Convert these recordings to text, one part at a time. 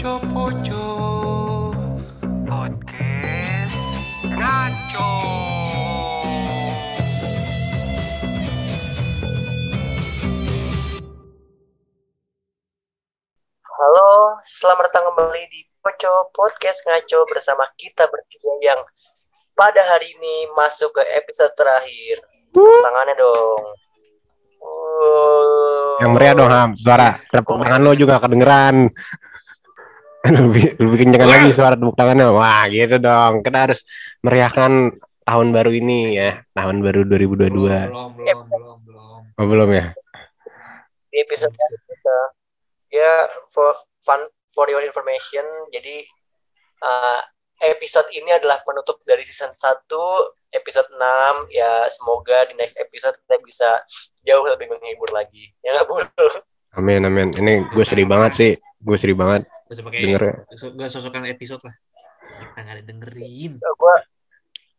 Poco-poco Podcast Ngaco Halo, selamat datang kembali di Poco Podcast Ngaco bersama kita bertiga yang pada hari ini masuk ke episode terakhir. Tangannya dong. Yang meriah dong Ham, suara tepuk tangan lo juga kedengeran. lebih lebih kencang lagi suara tepuk tangannya. Wah, gitu dong. Kita harus meriahkan tahun baru ini ya, tahun baru 2022. belum belum belum belum belum Oh, belum ya? Di episode kita ya for fun for your information. Jadi uh, episode ini adalah penutup dari season 1 episode 6 ya semoga di next episode kita bisa jauh lebih menghibur lagi ya nggak Bul? Amin amin. Ini gue sedih banget sih. Gue sedih banget gak usah pakai denger. gak sosokan episode lah. Kita nggak ada dengerin gue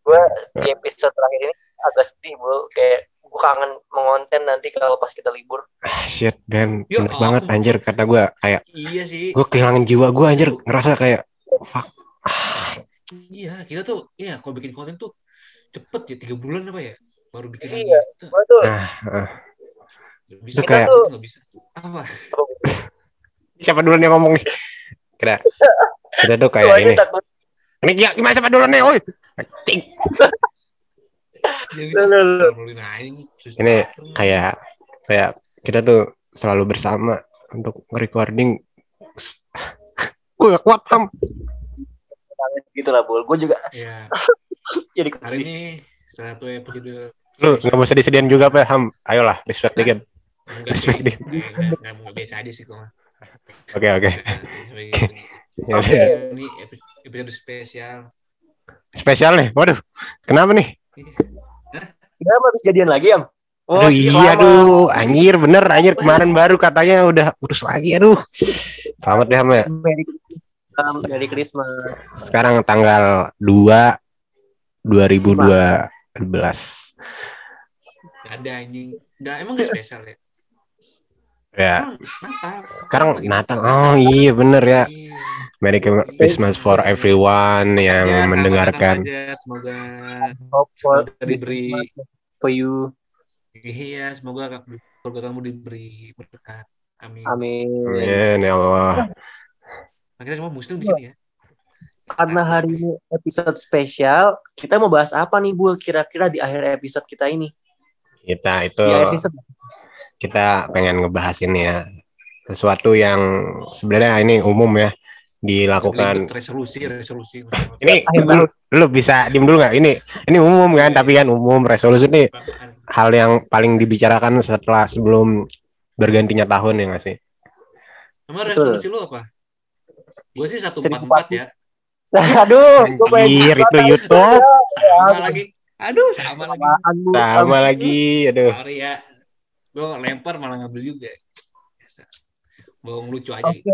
gue di episode terakhir ini agak sedih bro. Kayak gue kangen mengonten nanti kalau pas kita libur. Ah, shit, Dan. Ya bener banget anjir kata gue kayak iya sih. gue kehilangan jiwa gue anjir. Ngerasa kayak fuck. iya kita tuh iya kalau bikin konten tuh cepet ya tiga bulan apa ya? Baru bikin Iya. Tuh, gue tuh Nah, ah. nggak bisa Itu kayak- nggak bisa. Apa? Siapa duluan yang ngomong nih? Kita kita tuh kayak ini. takut Ini gimana gimana siapa duluan nih? Oi. Ini kayak kayak kita tuh selalu bersama untuk recording. Gue kuat ham gitu lah bul. Gue juga. Ya jadi hari ini satu episode lu nggak mau sedih sedihan juga apa ham ayolah respect dikit. Respect dia. Nggak- biasa aja sih kok. Oke oke Ya Oke. udah. ini epi- episode spesial. Spesial nih waduh. Kenapa nih? Ya habis jadian lagi am? Aduh iya aduh. Anjir bener anjir. Kemarin baru katanya udah putus lagi aduh. Selamat ya ham ya. Merry um, Merry Christmas. Sekarang tanggal 2 2012 Nggak ada anjing. Nggak emang nggak spesial ya ya. Natal. Sekarang Natal. Oh iya bener ya. Iya. Merry Christmas for everyone yang Ya, mendengarkan. aja, semoga semoga diberi for you. Iya semoga keluarga kamu diberi berkat. Amin. Amin. Amin ya Allah. Nah, kita semua muslim di sini ya. Karena hari ini episode spesial kita mau bahas apa nih bul kira-kira di akhir episode kita ini? Kita itu di akhir season kita pengen ngebahas ini ya sesuatu yang sebenarnya ini umum ya dilakukan resolusi resolusi ini lu, lu bisa diem dulu nggak ini ini umum kan tapi kan umum resolusi ini hal yang paling dibicarakan setelah sebelum bergantinya tahun ya nggak sih Emang Betul. resolusi lu apa? Gue sih satu empat empat ya. aduh anjir itu. YouTube Sama lagi. Aduh, sama lagi. Apaan, Bu? sama lagi aduh Sorry ya. Gue lempar malah ngambil juga. Biasa. Bohong lucu aja. Oke.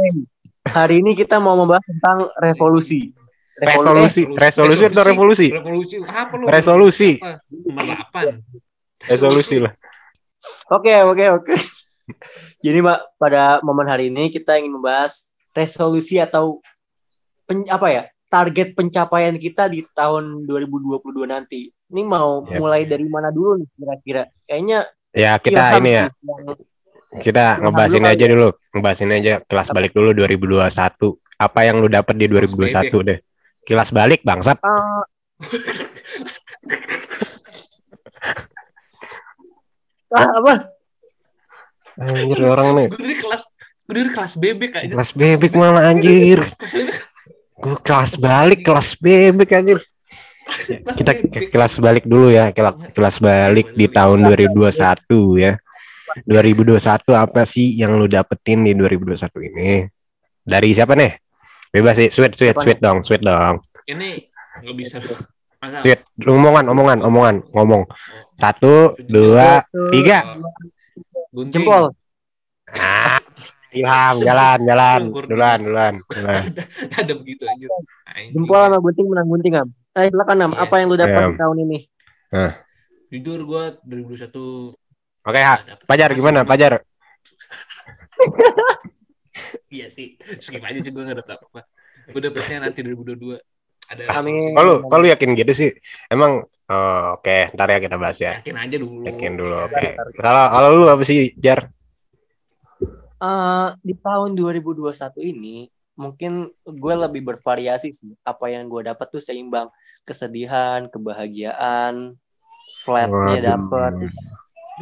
Hari ini kita mau membahas tentang revolusi. resolusi resolusi atau revolusi Revolusi apa lu? Resolusi. Apa? Nomor 8. resolusi lah Oke, oke, oke. Jadi, Mbak, pada momen hari ini kita ingin membahas resolusi atau pen- apa ya? Target pencapaian kita di tahun 2022 nanti. Ini mau Yap. mulai dari mana dulu nih kira-kira? Kayaknya ya kita Ilham ini ya. kita ngebahas dulu ini aja dulu. Ngebahas ini aja kelas balik dulu 2021 apa yang lu dapat di 2021 deh. Kilas balik bangsat. Ah. Ah, apa? anjir orang nih. Gue dari kelas gue dari kelas bebek aja. kelas bebek malah anjir? Kelas gue kelas balik kelas bebek anjir. Kelas kita ke kelas balik dulu ya kelas kelas balik di tahun 2021 ya 2021 apa sih yang lu dapetin di 2021 ini dari siapa nih bebas sih sweet sweet sweet dong sweet dong Ini nggak bisa. Masa? sweet omongan omongan omongan ngomong satu dua tiga Gunting. Jempol. ah ilham jalan jalan Gur- duluan duluan duluan. Ada begitu aja. Jempol sama gunting menang gunting, Am. Eh, silakan, Am. Iya. Apa yang lu dapat di tahun ini? Jujur gue 2021 Oke, Ha. nggak dapet Pajar gimana? Pajar. Iya sih. Skip aja sih gue gak dapet apa-apa. Gue dapetnya nanti 2022. Ada Amin. resolusi. Kalau kalau yakin gitu sih, emang oh, oke, ntar ya kita bahas ya. Yakin aja dulu. Yakin dulu, oke. Kalau kalau lu apa sih, Jar? Eh, di tahun 2021 ini mungkin gue lebih bervariasi sih. Apa yang gue dapat tuh seimbang. Kesedihan, kebahagiaan, flatnya dapet.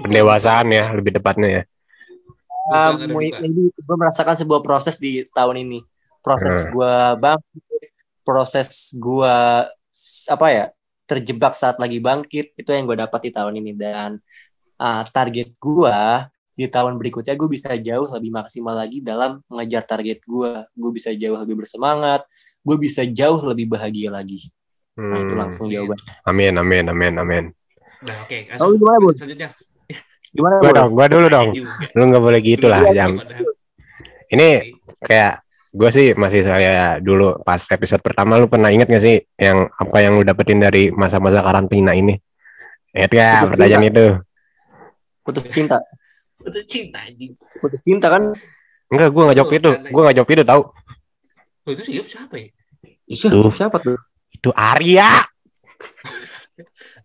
Pendewasaan ya, lebih tepatnya ya. Duka, Ah, gue merasakan sebuah proses di tahun ini. Proses Hmm. gue bangkit, proses gue apa ya terjebak saat lagi bangkit itu yang gue dapat di tahun ini dan ah, target gue di tahun berikutnya gue bisa jauh lebih maksimal lagi dalam mengejar target gue. Gue bisa jauh lebih bersemangat, gue bisa jauh lebih bahagia lagi. Nah itu Hmm. langsung jawaban. Amin, amin, amin, amin. Udah oke. Oh, gimana, Bun? Selanjutnya. Gimana Gua dong, gua dulu dong. Juga. Lu nggak boleh gitu lah, Iya, Jam. Ini kayak gue sih masih saya dulu pas episode pertama lu pernah inget gak sih yang apa yang lu dapetin dari masa-masa karantina ini? Ingat gak Betul, pertanyaan itu? Putus cinta, Itu cinta anjing. putus cinta kan? Enggak, gue nggak jawab itu. Gue nggak jawab itu tahu. Oh, itu siapa siapa ya? Itu. Siapa tuh? Itu Arya.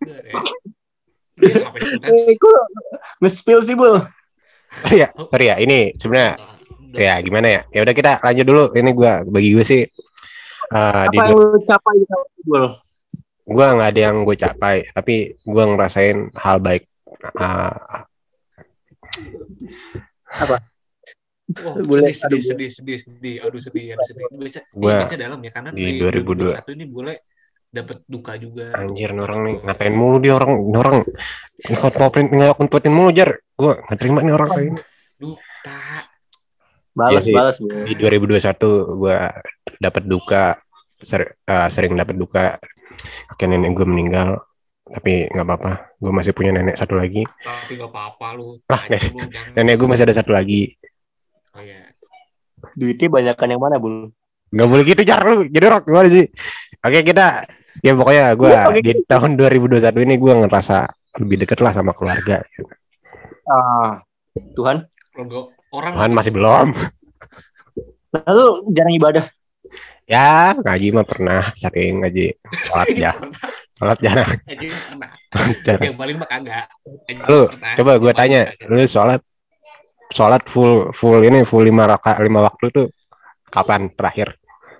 Ya. Ikutan? Eh, kok nge-spill sih, Bul? Sorry ya, sorry ya. Ini sebenarnya ya gimana ya? Ya udah kita lanjut dulu. Ini gue bagi gue sih eh, di Apa yang lu capai di ini, Bul? gue nggak ada yang gue capai, tapi gue ngerasain hal baik. Eh, Oh, Boleh, sedih, aduh, sedih, sedih, sedih, sedih. Aduh, sedih, aduh, sedih. Ini Baca, ini Gua baca dalam ya, karena di di 2002. 2021 ini boleh dapat duka juga. Anjir nih orang nih ngatain mulu dia orang ini orang ngikut ngopin ngikutin mulu jar gue nggak terima nih orang kayak ini Duka. Balas, sih. balas, Bul. di 2021 gue dapat duka ser- eh, sering dapat duka kakek nenek gue meninggal tapi nggak apa-apa gue masih punya nenek satu lagi Tapi gak apa-apa lu. Lah, jangan. nenek gue masih ada satu lagi Oh iya. Duitnya banyakan yang mana, Bul? nggak boleh gitu jar lu jadi rock gimana sih oke kita ya pokoknya gue Iya, oke. di tahun 2021 ini gue ngerasa lebih deket lah sama keluarga Ah, Tuhan. Orang Tuhan masih belum Lalu jarang ibadah. ya ngaji mah pernah sering ngaji sholat ya sholat jarang Aja pernah. jarang Yang paling mah kagak. Lu, coba gue tanya lu sholat sholat full full ini full lima raka lima waktu itu kapan terakhir?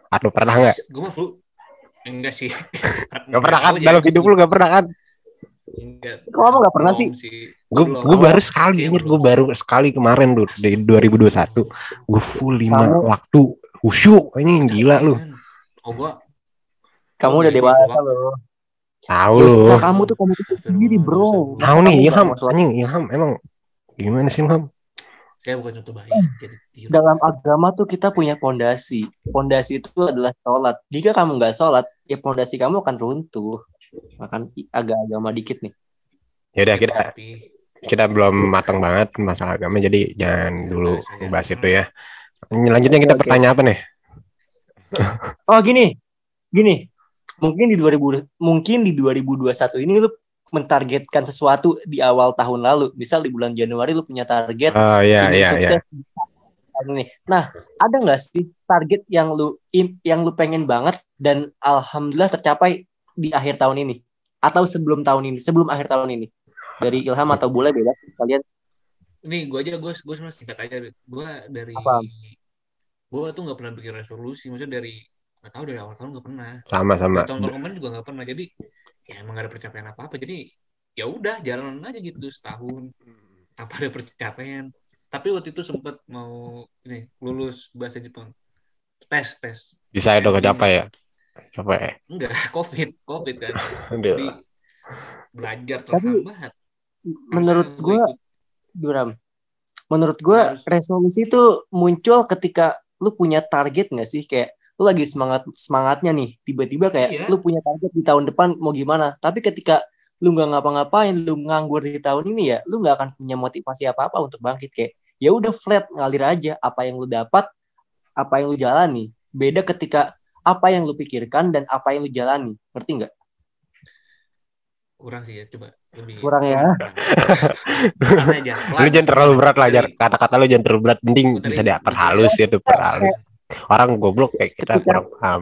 Atau pernah nggak? Gue mah full. Enggak sih. nggak pernah kan? Dalam hidup lu nggak pernah kan? Enggak. Kok kamu nggak pernah sih? gue gue baru sekali Iya, inget gue baru sekali kemarin tuh di 2021 gue full lima Kamu- waktu. Khusyuk. Ini gila lu. Oh gua. Kamu Oh, udah jadi dewasa loh. tahu lu. Dosa kamu tuh kamu tuh sendiri, bro. tahu nih Ilham. anjing Ilham emang gimana sih Ilham kayak bukan contoh baik. Jadi tiru. Dalam agama tuh kita punya pondasi. Pondasi itu adalah sholat. Jika kamu nggak sholat, ya pondasi kamu akan runtuh. Makan agak agama dikit nih. ya udah kita Tapi kita belum matang banget masalah agama jadi jangan dulu Bahas aja. bahas itu ya lanjutnya kita Oke. pertanyaan apa nih Oh gini, gini. Mungkin di 2000 mungkin di 2021 ini lu mentargetkan sesuatu di awal tahun lalu. Misal di bulan Januari lu punya target Oh iya iya iya. sukses di tahun ini. Nah, ada nggak sih target yang lu yang lu pengen banget dan alhamdulillah tercapai di akhir tahun ini atau sebelum tahun ini, sebelum akhir tahun ini? Dari Ilham atau boleh bebas kalian. ini gua aja gua gua sebenarnya singkat aja. Gua dari Apa? gua tuh nggak pernah bikin resolusi. Maksudnya dari nggak tahu dari awal tahun nggak pernah. Sama sama. Tahun tahun kemarin juga nggak pernah. Jadi ya emang gak ada pencapaian apa apa. Jadi ya udah jalan aja gitu setahun tanpa ada pencapaian. Tapi waktu itu sempat mau ini lulus bahasa Jepang tes tes Bisa itu kecapai ya. Ya. enggak covid covid kan jadi belajar Tapi, terhambat Menurut ikut- Duram. Menurut gua Harus. resolusi itu muncul ketika lu punya target nggak sih kayak lu lagi semangat semangatnya nih tiba-tiba kayak Iya. lu punya target di tahun depan mau gimana tapi ketika lu nggak ngapa-ngapain lu nganggur di tahun ini ya lu nggak akan punya motivasi apa-apa untuk bangkit kayak ya udah flat ngalir aja apa yang lu dapat apa yang lu jalani beda ketika apa yang lu pikirkan dan apa yang lu jalani ngerti nggak kurang sih ya coba lebih Kurang ya. Aja. Lu jangan terlalu berat lah, Jar. Kata-kata lu jangan terlalu berat, penting bisa diperhalus ya tuh, perhalus. Orang goblok kayak kita Ketika- kurang paham.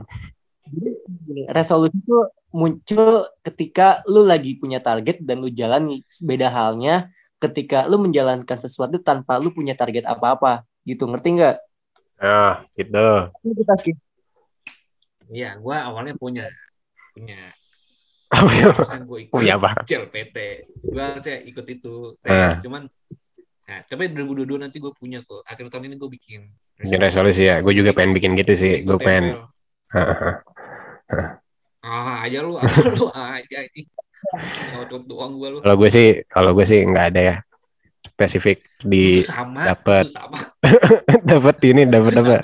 Resolusi itu muncul ketika lu lagi punya target dan lu jalani. Beda halnya ketika lu menjalankan sesuatu tanpa lu punya target apa-apa. Gitu, ngerti nggak? Nah, gitu. Kita skip. Iya, gua awalnya punya punya Apa ya? gue ikut Punya apa? CLPT. Gue harusnya ikut itu tes, Ah. cuman nah, tapi 2022 nanti gue punya kok. Akhir tahun ini gue bikin. Bikin resolusi ya. Gue juga pengen bikin gitu sih. Gue pengen. Ah aja lu, ah, lu aja ini. Ngotot doang gue lu. Kalau gue sih, kalau gue sih nggak ada ya spesifik di sama, dapat ini dapat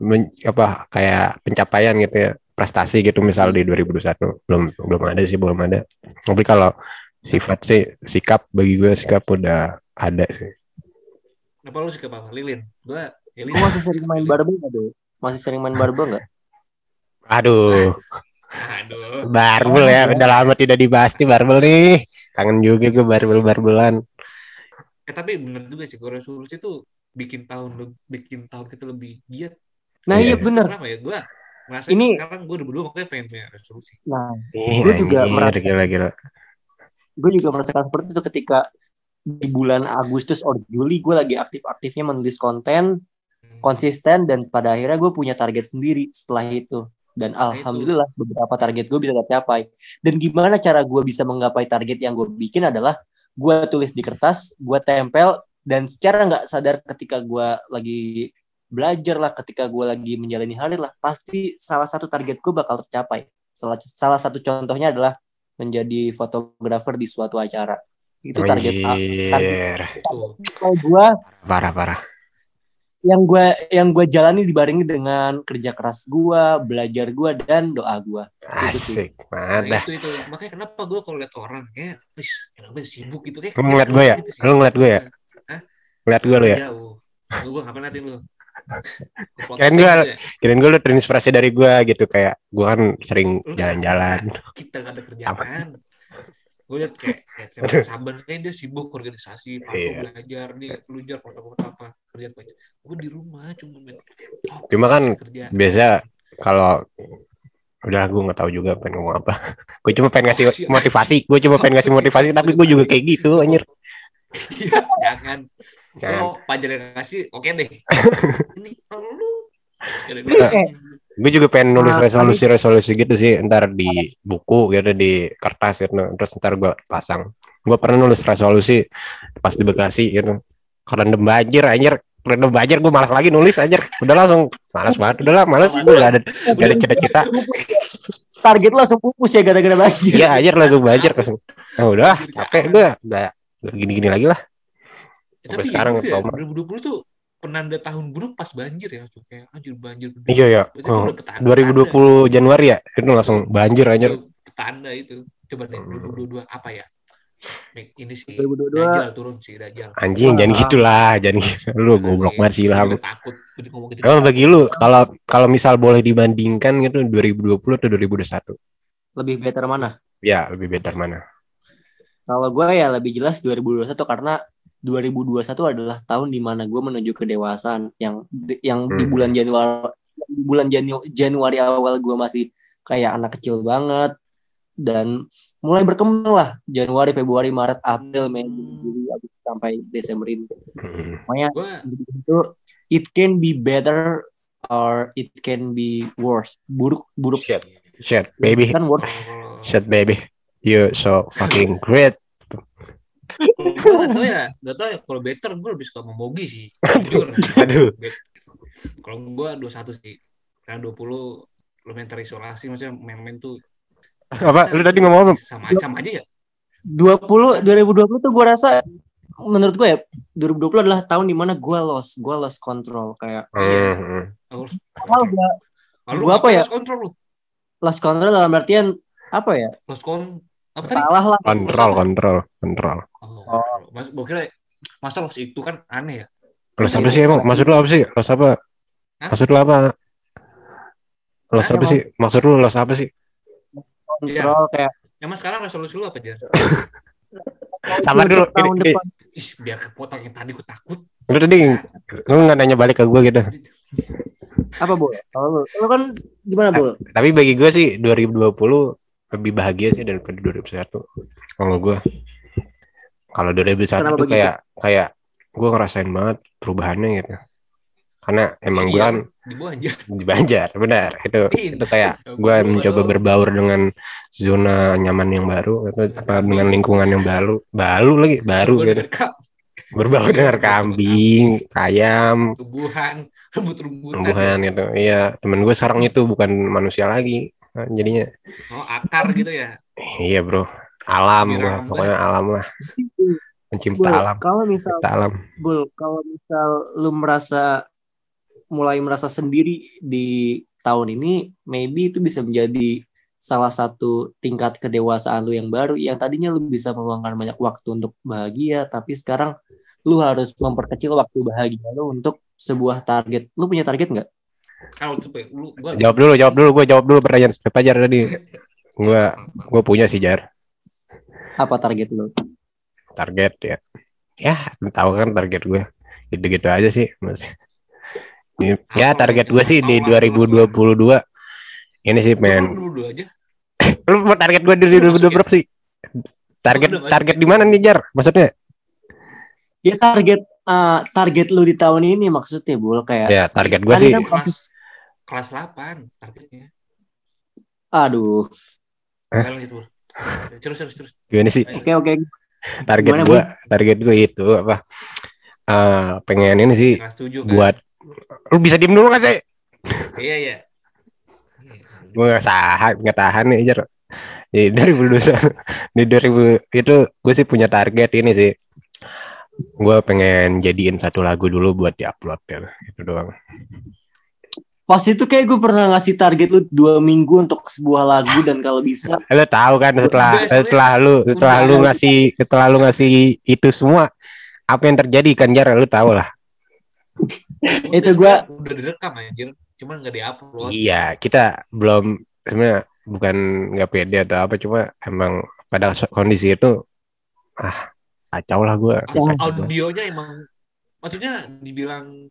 men- apa kayak pencapaian gitu ya prestasi gitu misal di 2021 belum belum ada sih belum ada tapi kalau sifat sih sikap bagi gue sikap udah ada sih Kenapa lu suka apa? Lilin. Gue Lilin. Lu masih sering main barbel nggak, Do? Masih sering main barbel nggak? aduh Aduh. barbel ya udah lama tidak dibahas nih barbel nih kangen juga gue barbel barbelan Eh tapi bener juga sih, kalau resolusi tuh bikin tahun bikin tahun kita lebih giat. Nah, Iya. iya bener. Kenapa ya? Gue ngerasa Ini- sekarang gue berdua makanya pengen punya resolusi. Nah, Ih, Gue juga merasa- gila gila gue juga merasakan seperti itu ketika di bulan Agustus atau Juli gue lagi aktif-aktifnya menulis konten konsisten dan pada akhirnya gue punya target sendiri setelah itu. Dan Nah, itu. alhamdulillah beberapa target gue bisa tercapai. Dan gimana cara gue bisa menggapai target yang gue bikin adalah gue tulis di kertas gue tempel dan secara nggak sadar ketika gue lagi belajar lah ketika gue lagi menjalani hari lah pasti salah satu target gue bakal tercapai. Salah salah satu contohnya adalah menjadi fotografer di suatu acara itu target. Anjir. Tuh. kalau gue parah parah yang gue yang gue jalani dibarengi dengan kerja keras gue belajar gue dan doa gue asik Nah, mana itu itu makanya kenapa gue kalau lihat orang kayak wis kenapa sibuk gitu kayak Lu ngeliat gue ya? gitu. Lu ngeliat gue ya? ngeliat gue lu ya jauh lu gue ngapain liatin lu Gua Kirain fotoin gua- gitu ya. kirain gue lu terinspirasi dari gue gitu kayak gue kan sering jalan-jalan kita gak ada kerjaan gue liat kayak kayak sabar kayak dia sibuk organisasi Iya. belajar dia belajar foto-foto apa kerjaan banyak gue di rumah cuma main Cuma kan kerja. biasa kalau udah gue nggak tahu juga pengen ngomong apa. Gue cuma pengen ngasih motivasi. gue cuma pengen ngasih motivasi tapi gue juga kayak gitu anjir. Iya, jangan. Jangan. kalau pajar yang kasih oke deh. Ini kalau lu gue juga pengen nulis Nah, resolusi-resolusi gitu sih ntar di buku gitu di kertas gitu. Terus ntar gue pasang. Gue pernah nulis resolusi pas di Bekasi gitu. Kerendam banjir anjir. Kerendam banjir gue malas lagi nulis anjir. Udah langsung malas banget. Udah lah malas. Gue gak ada gak ada cita-cita. Target langsung pupus ya gara-gara banjir. Iya anjir langsung banjir langsung. Ah udah capek gue udah udah gini-gini lagi lah. Sampai tapi sekarang ya, Oktober. 2020 tuh penanda tahun buruk pas banjir ya kayak anjir banjir iya ya oh, udah petanda, 2020 Januari ya? Itu langsung banjir anjir. Itu petanda itu. Coba deh 2022 apa ya? Ini sih 2022. Dajjal turun sih Dajjal anjing jangan gitulah jangan gitu. lu goblok banget sih Ilham Gue takut. Ngomong gitu. Emang bagi lu kalau kalau misal boleh dibandingkan gitu 2020 atau 2021? lebih better mana? Ya, lebih better mana? kalau gue ya lebih jelas 2021 karena 2021 adalah tahun di mana gue menuju kedewasaan yang yang di Hmm. bulan Januari di bulan Janu- Januari awal gue masih kayak anak kecil banget dan mulai berkembang lah Januari Februari Maret April Mei Juni Juli Agustus sampai Desember ini Hmm. Pokoknya gue itu it can be better or it can be worse buruk buruk Shit, shit, baby, kan worse shit, baby. You so fucking great. Gue gak tau ya gak tau ya kalau better gue lebih suka sama Mogi sih jujur Aduh. kalau gue 21 sih karena 20 lumayan terisolasi maksudnya main-main tuh Apa? Lu tadi ngomong apa? sama sama aja ya 20 2020 tuh gue rasa menurut gue ya 2020 adalah tahun di mana gue lost gue lost control kayak Hmm, hmm. Awal gue apa ya? Lost control lu. lost control dalam artian apa ya Lost con apa tadi? salah lah Kontrol, kontrol, kontrol. Oh, Mas, gua kira masa lost itu kan aneh ya. Los apa sih emang? Maksud lu apa sih? Los apa? Hah? Maksud lu apa? Los apa sih? Maksud lu los apa sih? kontrol kayak Emang sekarang resolusi lu apa, Jar? Sabar dulu. Ini- depan. Ih, biar kepotong yang tadi gue takut. Lu tadi lu nggak nanya balik ke gue gitu. Apa bu? Kalau lu, lu kan gimana bu? Tapi bagi gue sih 2020 lebih bahagia sih daripada 2021. Kalau gue, kalau 2021 Kenapa tuh begitu? kayak kayak gue ngerasain banget perubahannya gitu. Karena emang gue Iya, kan di Banjar. di Banjar, benar. Itu Iya. itu kayak Ya, gue gua- mencoba berbaur dengan zona nyaman yang baru atau apa dengan lingkungan yang baru, baru lagi baru gitu. Berbaur dengan kambing, ayam, tumbuhan, rembut-rembutan. tumbuhan itu. Iya, temen gue sekarang itu bukan manusia lagi. Nah, jadinya Oh, akar gitu ya. Iya bro, alam ramah. pokoknya alam lah, pencipta Bul, alam, kalau misal alam. Bul, kalau misal lu merasa mulai merasa sendiri di tahun ini, maybe itu bisa menjadi salah satu tingkat kedewasaan lu yang baru yang tadinya lu bisa meluangkan banyak waktu untuk bahagia, tapi sekarang lu harus memperkecil waktu bahagia lu untuk sebuah target. Lu punya target nggak? Kalau tuh Pe, lu gua Jawab dulu, jawab dulu, gue jawab dulu pertanyaan Pak Jar tadi. Gue, gue punya sih Jar, Apa target lu? target ya. Ya, tahu kan target gue, gitu-gitu aja sih. Mas. Ya target gue sih di 2022 ini sih men. Aja. Lu mau target gue di 2022 berapa sih? Target target di mana nih Jar? Maksudnya? Ya target eh, target lu di tahun ini maksudnya Bul kayak Ya target gue Kan sih kan- kelas kelas 8 targetnya. aduh. Gitu. Bro. Terus terus terus. gimana sih? Oke oke. Target Gimana, gue, target gue itu apa? Eh pengen ini sih Kelas 7 kan. buat lu bisa diem dulu gak sih? Iya iya. Gue gak tahan, gak tahan nih Jar. Di 2021 di 2000 itu gue sih punya target ini sih. Gue pengen jadiin satu lagu dulu buat diupload ya, itu doang. Pas itu kayak gue pernah ngasih target lu dua minggu untuk sebuah lagu dan kalau bisa Lu tahu kan setelah setelah lu setelah lu ngasih setelah lu ngasih itu semua apa yang terjadi kan Jar lu tahu lah. Itu gua- udah direkam anjir. Cuman nggak diupload. Iya, kita belum sebenarnya bukan nggak pede atau apa cuma emang pada kondisi itu ah kacau lah gue. Ya. Audionya emang maksudnya dibilang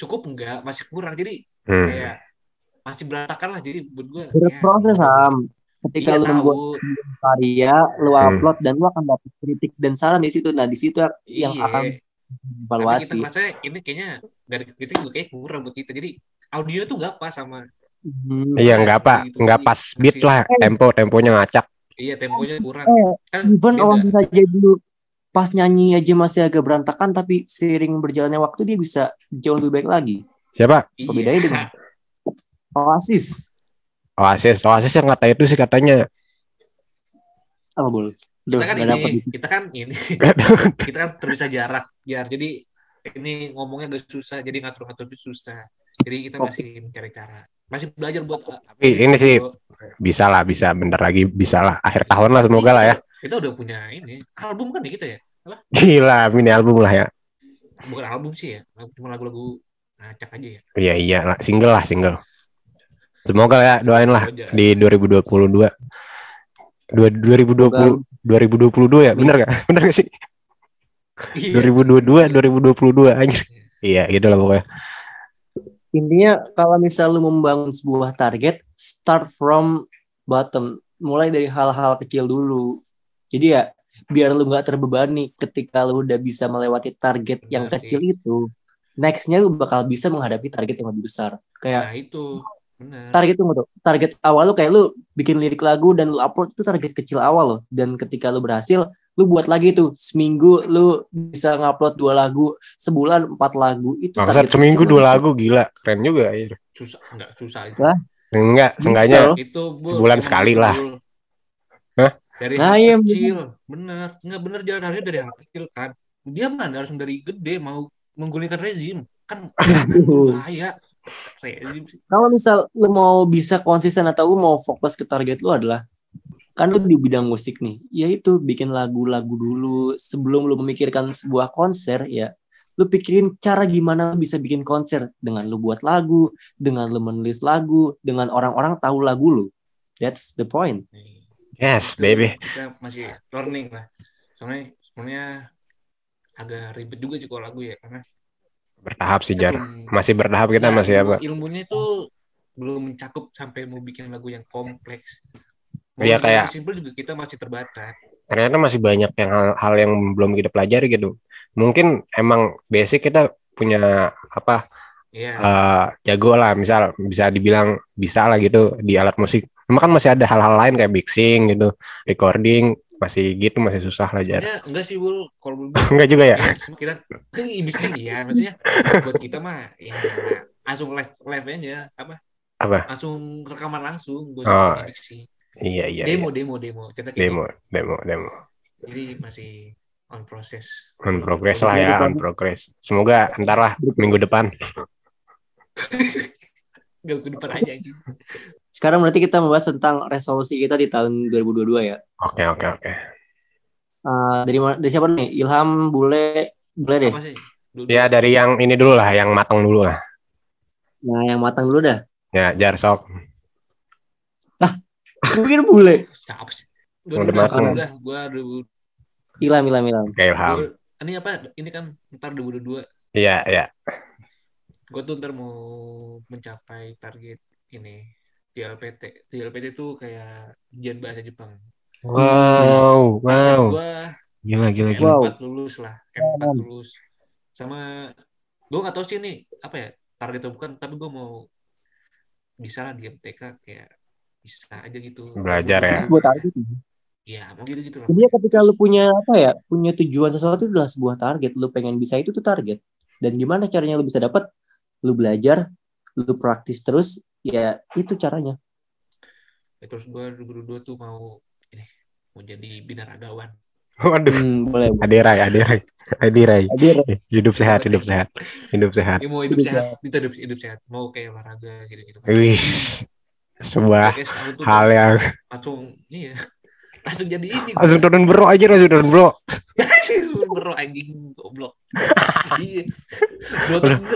cukup enggak, masih kurang. Jadi Hmm. kayak masih berantakan lah jadi buat gue berproses Sam. Ketika iya, lu membuat karya, lu Hmm. upload dan lu akan dapat kritik dan saran di situ. Nah di situ yang Iya. akan Tapi kita evaluasi. ngerasa ini kayaknya dari kritik juga kayak kurang buat kita. Jadi audio tuh nggak pas sama Hmm. Iya nggak apa, Gitu. nggak pas beat lah, tempo temponya ngacak. iya temponya kurang. Eh, Kan even beda. orang bisa jadi dulu pas nyanyi aja masih agak berantakan tapi seiring berjalannya waktu dia bisa jauh lebih baik lagi. Siapa? Iya. Perbedaannya dengan Oasis Oasis, Oasis yang kata itu sih katanya apa bol? Duh, kita kan ini, dapet. kita kan ini, kita kan terpisah jarak, ya. Jadi ini ngomongnya agak susah, jadi ngatur-ngatur itu susah. Jadi kita Oke. masih mencari cara, masih belajar buat. Tapi ini sih bisa lah, bisa bentar lagi bisa lah. Akhir tahun lah semoga lah ya. Kita udah punya ini album kan ya kita ya, Gila, mini album lah ya. bukan album sih ya, cuma lagu-lagu ngacak aja ya. Iya iya lah, single lah single. Semoga ya doain lah di 2022. Dua, 2020 2022 ya, bener gak? Bener gak sih? Iya. 2022 2022 anjir. Iya, gitu lah pokoknya. Intinya kalau misal lu membangun sebuah target, start from bottom, mulai dari hal-hal kecil dulu. Jadi ya biar lu nggak terbebani ketika lu udah bisa melewati target yang kecil itu, nextnya lu bakal bisa menghadapi target yang lebih besar. Kayak Nah itu benar. target itu tuh, target awal lu kayak lu bikin lirik lagu dan lu upload itu target kecil awal loh. Dan ketika lu berhasil, lu buat lagi tuh seminggu lu bisa ngupload dua lagu, sebulan empat lagu itu. Maksud target seminggu kecil dua lagu gila, keren juga anjir. Susah, enggak susah itu. Lah, Enggak, seenggaknya loh. Itu Bul, Sebulan emang sekali lah. Hah? Dari Nah, hal iya, kecil, bener. Nggak bener jalan dari hal kecil kan. Dia mana harus dari gede mau menggulingkan rezim kan bahaya. Rezim sih. kalau misal lu mau bisa konsisten atau lu mau fokus ke target lu adalah kan lu di bidang musik nih yaitu bikin lagu-lagu dulu sebelum lu memikirkan sebuah konser ya lu pikirin cara gimana lu bisa bikin konser dengan lu buat lagu dengan lu menulis lagu dengan orang-orang tahu lagu lu that's the point yes, baby. Kita masih learning lah. Soalnya sebenarnya agak ribet juga sih kalau lagu ya karena Bertahap sih jar. belum- Masih bertahap kita Nah, masih ilmu- apa? Ilmunya itu belum mencakup sampai mau bikin lagu yang kompleks. Mau Iya, bikin kayak- simple juga kita masih terbatas. Ternyata masih banyak yang hal, hal yang belum kita pelajari gitu. Mungkin emang basic kita punya apa Iya. eh, jago lah misal bisa dibilang bisa lah gitu di alat musik. Cuma kan masih ada hal-hal lain kayak mixing gitu, recording masih gitu masih susah lah jar. Enggak sih Bul, kalau Enggak juga ya? ya, semua kita kan bisnis iya maksudnya buat kita mah ya langsung live live aja apa Apa? langsung rekaman langsung gue Oh, sih Iya iya. demo iya. demo demo Kita kayak Demo, demo, demo. jadi masih on proses On progress lah ya, on progress. Semoga ntar lah minggu depan. gak ke depan aja Sekarang berarti kita membahas tentang resolusi kita di tahun 2022 ya. Oke oke oke. Eh, dari dari siapa nih? Ilham, Bule, Bule deh. Ya dari yang ini dulu lah, yang matang dulu lah. Nah, yang matang dulu dah. Ya jar sok. Mungkin Bule. siapa sih Udah udah matang. udah gua Ilham, Ilham, Ilham. Oke Ilham. gua- ini apa ini kan ntar 2022 Iya iya. gue tuh ntar mau mencapai target ini di LPT di LPT itu kayak ujian bahasa Jepang Wow wow. gue Gila gila gila. Wow. M4 lulus lah M4 lulus sama gue nggak tahu sih ini apa ya target bukan tapi gue mau bisa lah di MTK kayak bisa aja gitu Belajar ya. Sebuah target. ya mau gitu gitu lah Jadi ya ketika lu punya apa ya, punya tujuan sesuatu itu adalah sebuah target. Lu pengen bisa itu tuh target. Dan gimana caranya lu bisa dapat? Lu belajar, lu praktis terus, ya itu caranya. Ya, terus gue 2022 tuh mau ini mau jadi binaragawan Waduh. Hmm, boleh. Adirai adirai adirai. Hadir. Hidup sehat hidup sehat hidup sehat. ya mau hidup Hidup sehat kita hidup hidup sehat mau kayak olahraga gitu gitu Wih. Sebuah hal yang langsung iya langsung jadi ini langsung turun bro aja langsung turun bro. langsung bro anjing goblok iya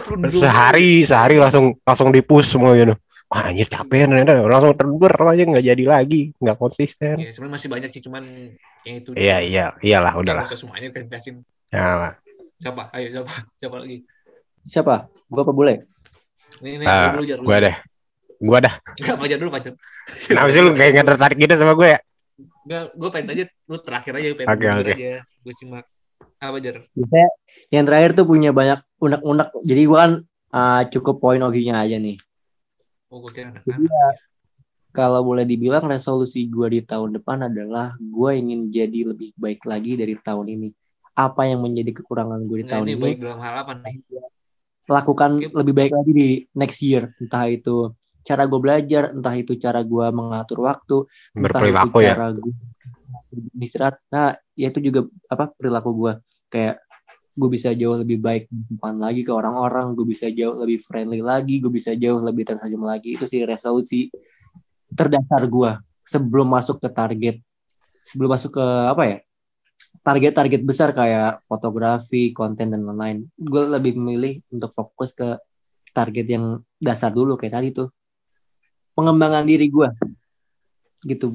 turun dua Sehari sehari langsung langsung dipus semua gitu. Wah anjir capek ternyata langsung terber aja nggak jadi lagi nggak konsisten. ya sebenarnya masih banyak sih cuman yang itu Iya iya iyalah Ya, udahlah. semuanya kan jelasin Ya, siapa ayo siapa siapa lagi Siapa? Gua apa boleh? ini ini Ah, lu dulu jar gua deh. Gua dah. nggak pacar dulu pacar Kenapa sih lu kayak nggak tertarik gitu sama gue ya? nggak gue pengen aja lu terakhir aja pengen jujur oke. aja gue simak apa jar yang terakhir tuh punya banyak unek-unek. Jadi gua kan ah, cukup poin of view-nya aja nih. Oh gue kira Jadi anak-anak ya, kalau boleh dibilang resolusi gue di tahun depan adalah gue ingin jadi lebih baik lagi dari tahun ini. Apa yang menjadi kekurangan gue di Nggak, tahun ini ini, baik dalam hal apa nih lakukan Oke. lebih baik lagi di next year. Entah itu cara gue belajar, entah itu cara gue mengatur waktu, entah Berperilaku itu ya. cara gue istirahat. Nah, ya itu juga apa perilaku gue. Kayak gue bisa jauh lebih baik di depan lagi ke orang-orang, gue bisa jauh lebih friendly lagi, gue bisa jauh lebih tersenyum lagi. Itu sih resolusi terdasar gue sebelum masuk ke target, sebelum masuk ke apa ya? Target-target besar kayak fotografi, konten dan lain-lain. Gue lebih memilih untuk fokus ke target yang dasar dulu kayak tadi tuh. Pengembangan diri gue. Gitu.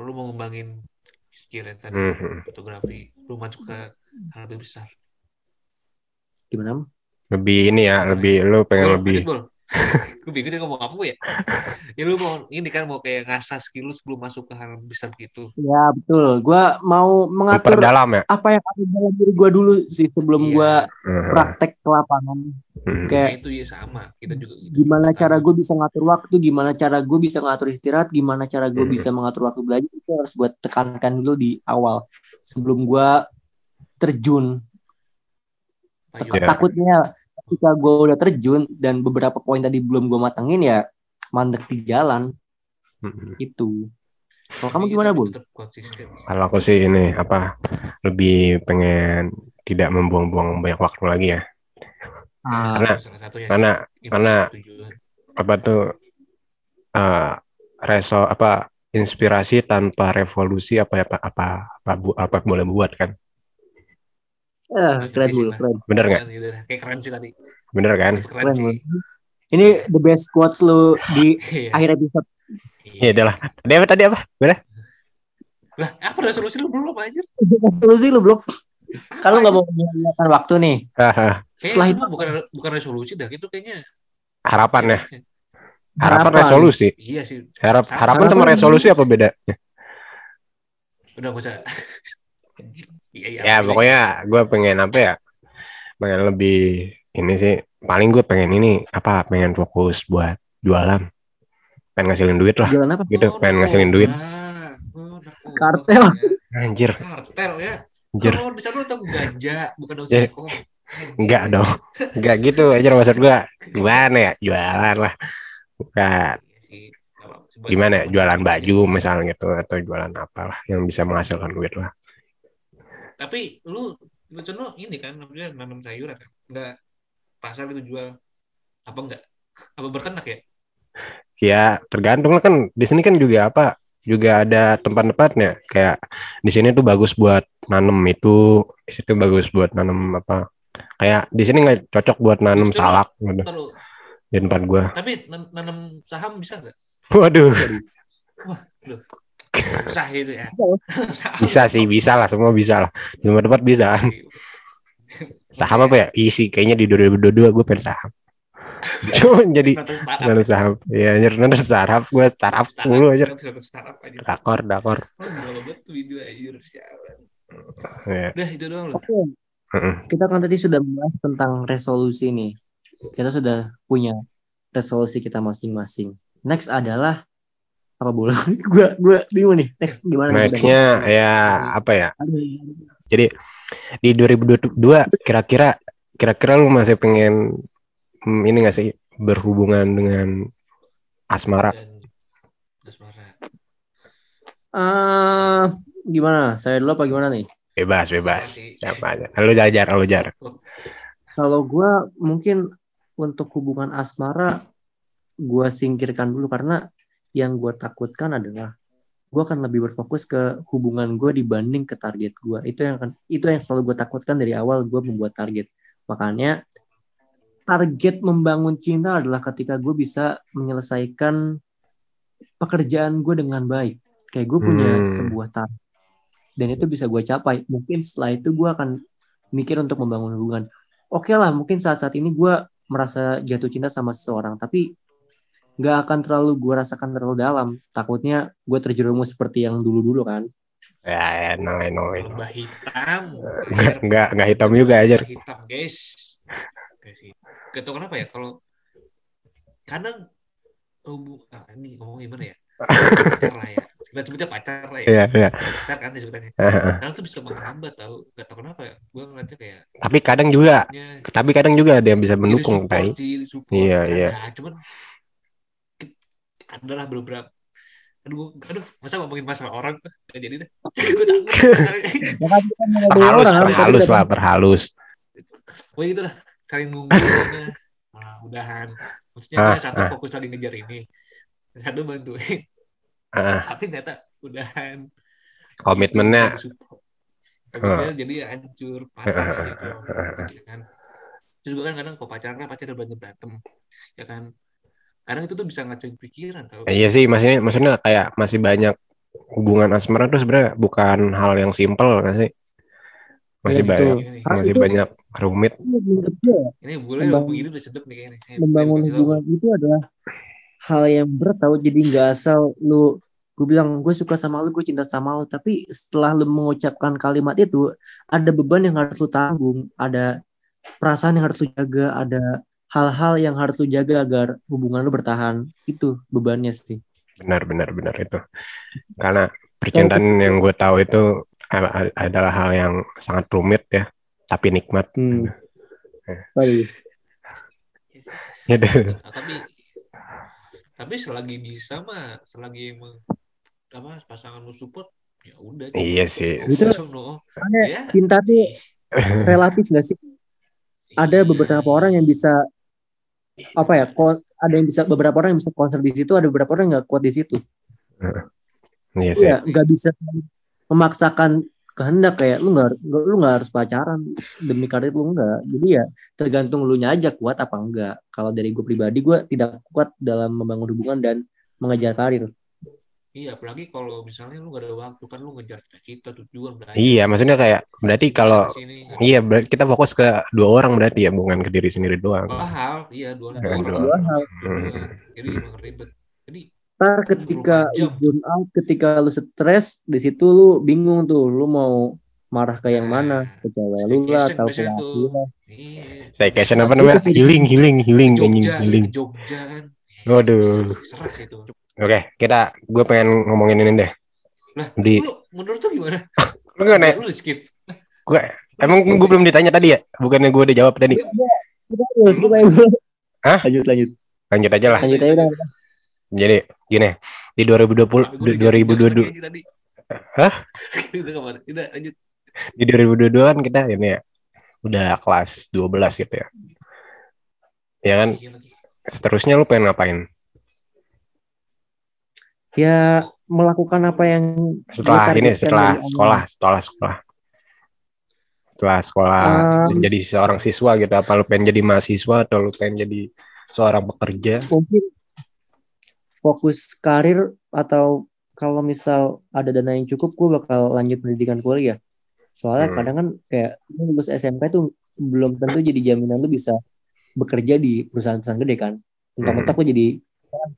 Lu mau ngembangin skill yang tadi Mhm. fotografi lu masuk ke hal lebih besar Gimana? Lebih ini ya, lebih lu pengen Bol, lebih Bol. gue bingung dia ngomong apa ya ya lu mau ini kan mau kayak ngasah skill lu sebelum masuk ke hal besar gitu Ya betul. Gue mau mengatur memperdalam ya. apa yang ada dalam diri gue dulu sih sebelum Iya. gue praktek ke lapangan. Mhm. Kayak Nah, itu ya sama kita juga gitu. gimana cara gue bisa ngatur waktu, gimana cara gue bisa ngatur istirahat, gimana cara gue Hmm. bisa mengatur waktu belajar itu harus gue tekankan dulu di awal sebelum gue terjun. Iya. Takutnya ketika gue udah terjun dan beberapa poin tadi belum gue matengin ya mandek di jalan Mhm. itu. Kalau kamu gimana bu? Kalau aku sih ini apa lebih pengen tidak membuang-buang banyak waktu lagi ya. Ah, Karena- Karena karena- apa tuh eh reso apa inspirasi tanpa revolusi apa apa apa apa, bu- apa boleh buat kan? eh, keren Bang. keren. Bener nggak? Kan, gitu kayak keren sih tadi Bener kan? keren, Keren, sih. Ini the best quotes lu di Iya. akhir episode. Iya adalah. Tadi apa tadi apa? Bener? Lah, apa resolusi lu belum anjir? Resolusi lu belum. Kalau nggak mau menggunakan waktu nih, setelah itu bukan bukan resolusi dah, itu kayaknya harapan ya. Harapan Harapan. resolusi. Iya sih. Harap Harapan harapan sama resolusi apa beda? Udah usah. Iya, iya. Ya pokoknya gue pengen apa ya? Pengen lebih ini sih. Paling gue pengen ini apa? Pengen fokus buat jualan. Pengen ngasilin duit lah. jalan apa? Gitu. Oh, Pengen ngasilin duit. narkoba. Oh, narkoba. Kartel. Ya. Anjir. Kartel ya. Anjir. Kalau di sana lu tahu ganja, bukan daun Ya. singkong. Enggak dong. Enggak gitu aja maksud gue. Gimana ya? Jualan lah. Bukan. Iya Gimana ya? Jualan baju misalnya gitu. Atau jualan apalah. Yang bisa menghasilkan duit lah. Tapi lu lu ini kan namanya nanam sayuran kan. Enggak pasar itu jual apa enggak? Apa bertenak ya? Ya tergantung lah kan. Di sini kan juga apa? Juga ada tempat-tempatnya. Kayak di sini tuh bagus buat nanam itu. Di situ bagus buat nanam apa? Kayak di sini nggak cocok buat nanam Justru- salak gitu, di tempat gua. tapi nan- nanam saham bisa nggak? Waduh, Susah itu ya. Bisa sih, bisa lah, semua bisa lah. Di semua tempat bisa. Saham apa ya? Isi kayaknya di 2022 gue pengen saham. Cuma jadi nanam saham. Iya, anjir nanam startup, gue startup Startup, mulu aja. nonton startup aja. Dakor, dakor. Oh. Iya. Udah itu doang loh. Kita kan tadi sudah membahas tentang resolusi nih. Kita sudah punya resolusi kita masing-masing. Next adalah apa boleh? gua gua bingung nih. Next gimana? Nextnya ya apa ya? Jadi di 2022 kira-kira kira-kira lu masih pengen hmm, ini gak sih berhubungan dengan asmara? Dan asmara. Ah, gimana? Saya dulu apa gimana nih? Bebas, bebas. Siapa aja. Lu jajar, lu jar. Kalau gua mungkin untuk hubungan asmara gua singkirkan dulu karena yang gua takutkan adalah gua akan lebih berfokus ke hubungan gua dibanding ke target gua. Itu yang akan itu yang selalu gua takutkan dari awal gua membuat target. Makanya target membangun cinta adalah ketika gue bisa menyelesaikan pekerjaan gue dengan baik. Kayak gue punya Hmm. sebuah target dan itu bisa gue capai. Mungkin setelah itu gue akan mikir untuk membangun hubungan. Oke lah, mungkin saat-saat ini gue merasa jatuh cinta sama seseorang, tapi nggak akan terlalu gue rasakan terlalu dalam. Takutnya gue terjerumus seperti yang dulu-dulu kan. Ya, ya, no, no. Hitam. Enggak, enggak, enggak hitam juga aja. Hitam, guys. Oke sih. Gak tau kenapa ya kalau kadang hubung ah, ini ngomong gimana ya? lah ya. Kita sebutnya pacar lah ya. Iya, iya. Pacar kan sebutannya. Kadang tuh bisa menghambat tau. Gak tau kenapa ya. Gue ngeliatnya kayak Tapi kadang juga, nya tapi kadang juga ada yang bisa jadi mendukung, support sih, support. Iya, Ada, iya. Cuman ke- adalah beberapa aduh aduh masa ngomongin masalah orang gak jadi deh gue takut Ya kan, Perhalus, perhalus lah, perhalus. Pokoknya gitu lah saling nunggu nah, nah, udahan maksudnya Ah, satu ah. fokus lagi ngejar ini satu bantuin Ah, tapi ternyata udahan. Komitmennya. Komitmennya jadi hancur patah gitu. ya kan? Terus juga kan kadang kalau pacaran kan pacar udah berantem ya kan? Kadang itu tuh bisa ngacuin pikiran tau Iya sih, maksudnya maksudnya kayak masih banyak hubungan asmara tuh sebenarnya bukan hal yang simpel kan sih? Masih Iya, banyak Ini, Karena masih itu- banyak rumit. Ini boleh begini udah sedep nih kayaknya. membangun tahu. hubungan itu adalah hal yang berat tau. Jadi nggak asal lu gue bilang gue suka sama lu gue cinta sama lu tapi setelah lu mengucapkan kalimat itu ada beban yang harus lu tanggung ada perasaan yang harus lu jaga ada hal-hal yang harus lu jaga agar hubungan lu bertahan itu bebannya sih Benar, benar, benar itu. Karena percintaan yang gue tahu itu adalah hal yang sangat rumit ya, tapi nikmat. hmm. Nah, tapi tapi selagi bisa mah selagi emang apa pasangan lu support ya udah Iya sih. Itu- no. Ya cinta tuh relatif gak sih ada Iya. beberapa orang yang bisa apa ya ada yang bisa beberapa orang yang bisa konser di situ ada beberapa orang yang nggak kuat di situ Iya sih. Iya, nggak bisa memaksakan kehendak kayak lu nggak lu nggak harus pacaran demi karir lu nggak. Jadi ya tergantung lu nya aja kuat apa enggak. Kalau dari gue pribadi gue tidak kuat dalam membangun hubungan dan mengejar karir. Iya, apalagi kalau misalnya lu gak ada waktu kan lu ngejar cita-cita tujuan belajar. Iya, maksudnya kayak berarti kalau Sini, iya berarti kita fokus ke dua orang berarti ya, bukan ke diri sendiri doang. dua hal, iya dua, dua dua. orang. Dua hal. Dua. Jadi emang ribet. Jadi Ntar ketika 24 jam. lu burn out, ketika lu stres, di situ lu bingung tuh, lu mau marah ke yang mana, ke cewek lu lah, atau ke laki lah. iya. Staycation apa namanya? Healing, healing, healing, Jogja, healing. ke Jogja kan. Waduh. Serah sih itu. Oke, kita gue pengen ngomongin ini deh. Nah, Di lu menurut lu gimana? lu nggak nih? Lu skip. Gue emang gue belum ditanya tadi ya? Bukannya gue udah jawab tadi? Hah? Lanjut, lanjut. Lanjut aja lah. Lanjut aja udah. Jadi gini, di 2020 Tapi gua udah jawab 2022 lagi tadi. Hah? Udah lanjut. di 2022 kan kita ini ya udah kelas 12 gitu ya. Ya kan, Iya seterusnya lu pengen ngapain? Ya melakukan apa yang Setelah ini, setelah sekolah, setelah sekolah. Setelah sekolah Um, jadi seorang siswa gitu, apa lu pengen jadi mahasiswa atau lu pengen jadi seorang pekerja? mungkin fokus karir atau kalau misal ada dana yang cukup gue bakal lanjut pendidikan kuliah soalnya Hmm. kadang kan kayak lu lulus SMP tuh belum tentu jadi jaminan lu bisa bekerja di perusahaan-perusahaan gede kan mentang-mentang gue jadi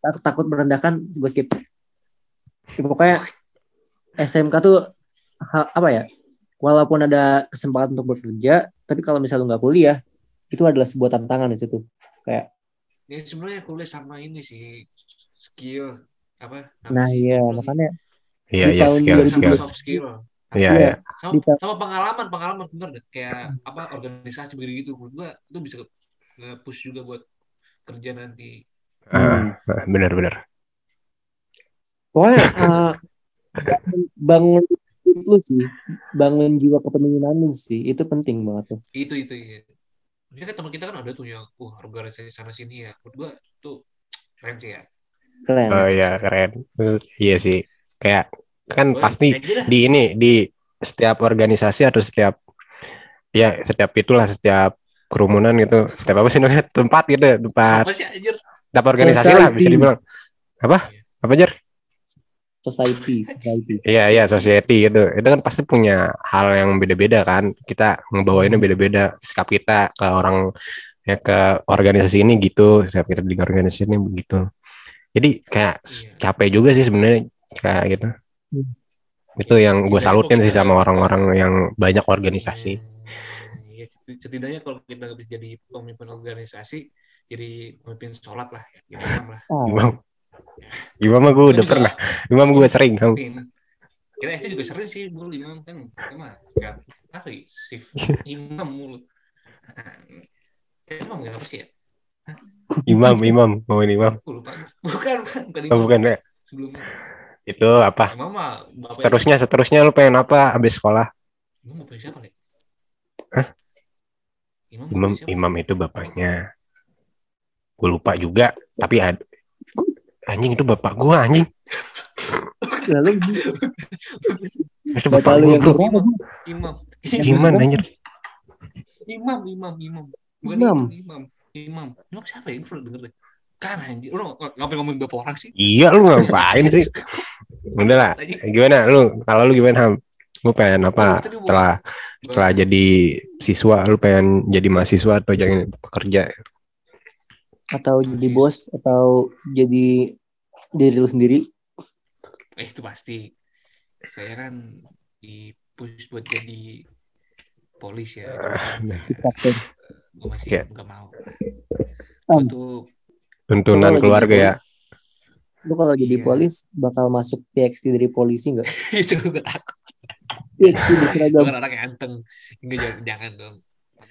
tak- takut merendahkan gue skip Ya, pokoknya SMK tuh apa ya walaupun ada kesempatan untuk bekerja tapi kalau misal lu nggak kuliah itu adalah sebuah tantangan di situ kayak Ya sebenarnya kuliah sama ini sih skill apa? apa nah sih? iya makanya Iya, iya, skill, 2022. skill. soft skill. Iya, Iya. iya. Sama, sama pengalaman, pengalaman bener deh. Kayak apa organisasi begitu gitu. Menurut gua itu bisa push juga buat kerja nanti. Ah, benar, benar. Pokoknya uh, bangun bangun lu sih bangun jiwa kepemimpinan lu sih itu penting banget tuh Itu itu iya. Maksudnya kan teman kita kan ada tuh yang uh organisasi sana sini ya. Menurut gua tuh keren sih ya. keren Oh iya, keren. Iya sih. Kayak kan Gua pasti di ini di setiap organisasi atau setiap ya setiap itulah setiap kerumunan gitu setiap apa sih namanya tempat gitu tempat Apa sih anjir? setiap organisasi lah bisa Society. dibilang apa apa jar society society. Iya iya society gitu. Itu kan pasti punya hal yang beda-beda kan. Kita ngebawainnya beda-beda. Sikap kita ke orang ya ke organisasi ini gitu. Sikap kita di organisasi ini begitu jadi kayak Iya. capek juga sih sebenarnya kayak gitu. Hmm. itu yang gue Setidaknya salutin sih sama orang-orang yang banyak organisasi. Hmm, ya, setidaknya kalau kita bisa jadi pemimpin organisasi, jadi pemimpin sholat lah, ya, imam lah. ah, imam imam gue udah Juga pernah imam gue sering Ham. pemimpin. Kita itu juga sering sih dulu imam kan, kan apa ya, shift imam mulu. Emang nggak apa sih ya? imam imam mau ini imam lupa. Bukan, bukan, oh, imam. bukan ya Sebelumnya. itu apa Imam mah bapak seterusnya seterusnya lu pengen apa habis sekolah Imam mau siapa, Le? Hah? Imam, imam imam itu bapaknya gue lupa juga tapi ad... anjing itu bapak gue anjing lalu itu bapak bapak lu yang bro Imam. gimana anjir Imam, imam, imam. Bukan Imam. imam, imam. Imam. Imam siapa ya? Gue pernah denger deh. Kan anjir, lu ng- ngapain ngomongin berapa orang sih? iya lu ngapain sih udah lah gimana lu kalau lu gimana ham lu pengen apa gua- setelah setelah jadi siswa lu pengen jadi mahasiswa atau jangan pekerja atau jadi bos atau jadi diri lu sendiri Eh, itu pasti. Saya kan di push buat jadi polis ya. nah. kapten Gue masih Oke. nggak mau. Itu tuntunan keluarga jadi ya lu kalau jadi Iya. polis bakal masuk TXT dari polisi nggak itu gue takut. TXT di seragam kan orang ganteng. Enggak jangan, jangan dong.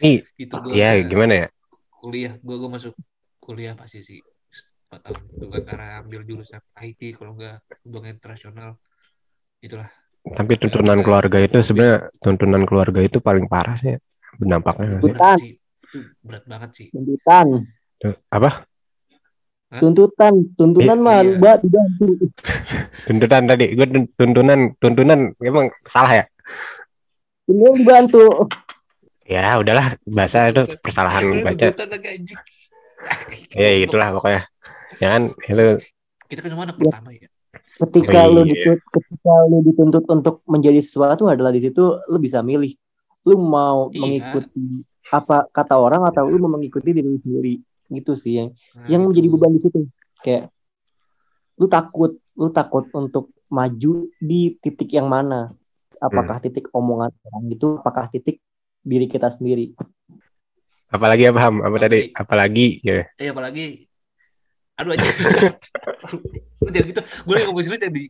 Ih, Itu gue ya gimana ya kuliah. Gue gue masuk kuliah pasti sih. 4 tahun itu antara ambil jurusan IT kalau enggak hubungan internasional. Itulah. Tapi tuntunan keluarga itu sebenarnya tuntunan keluarga itu paling parah sih. Berdampaknya nggak sih? Tuntutan. berat sih itu berat banget sih. Tuntutan. Apa? Tuntutan. Tuntunan Eh, mah iya. dibantu. Tuntutan tadi. Gue tuntunan tuntunan emang salah ya? Tuntunan dibantu. Ya udahlah. Bahasa itu kesalahan baca. Tuntutan agak anjing. Ya itulah pokoknya. Ya kan itu kita kan cuma anak pertama ya. Ketika Oh, lu iya. dituntut ketika lu dituntut untuk menjadi sesuatu adalah di situ lu bisa milih. Lu mau Iya. mengikuti apa kata orang atau lu mau mengikuti diri lu sendiri. Gitu sih yang Nah, yang menjadi beban di situ. Kayak lu takut lu takut untuk maju di titik yang mana? Apakah titik omongan orang itu apakah titik diri kita sendiri Apalagi apa Ham? Apa Apalagi- tadi? Apalagi ya. Eh apalagi aduh aja. Lu gitu. Gue lagi ngomong serius jadi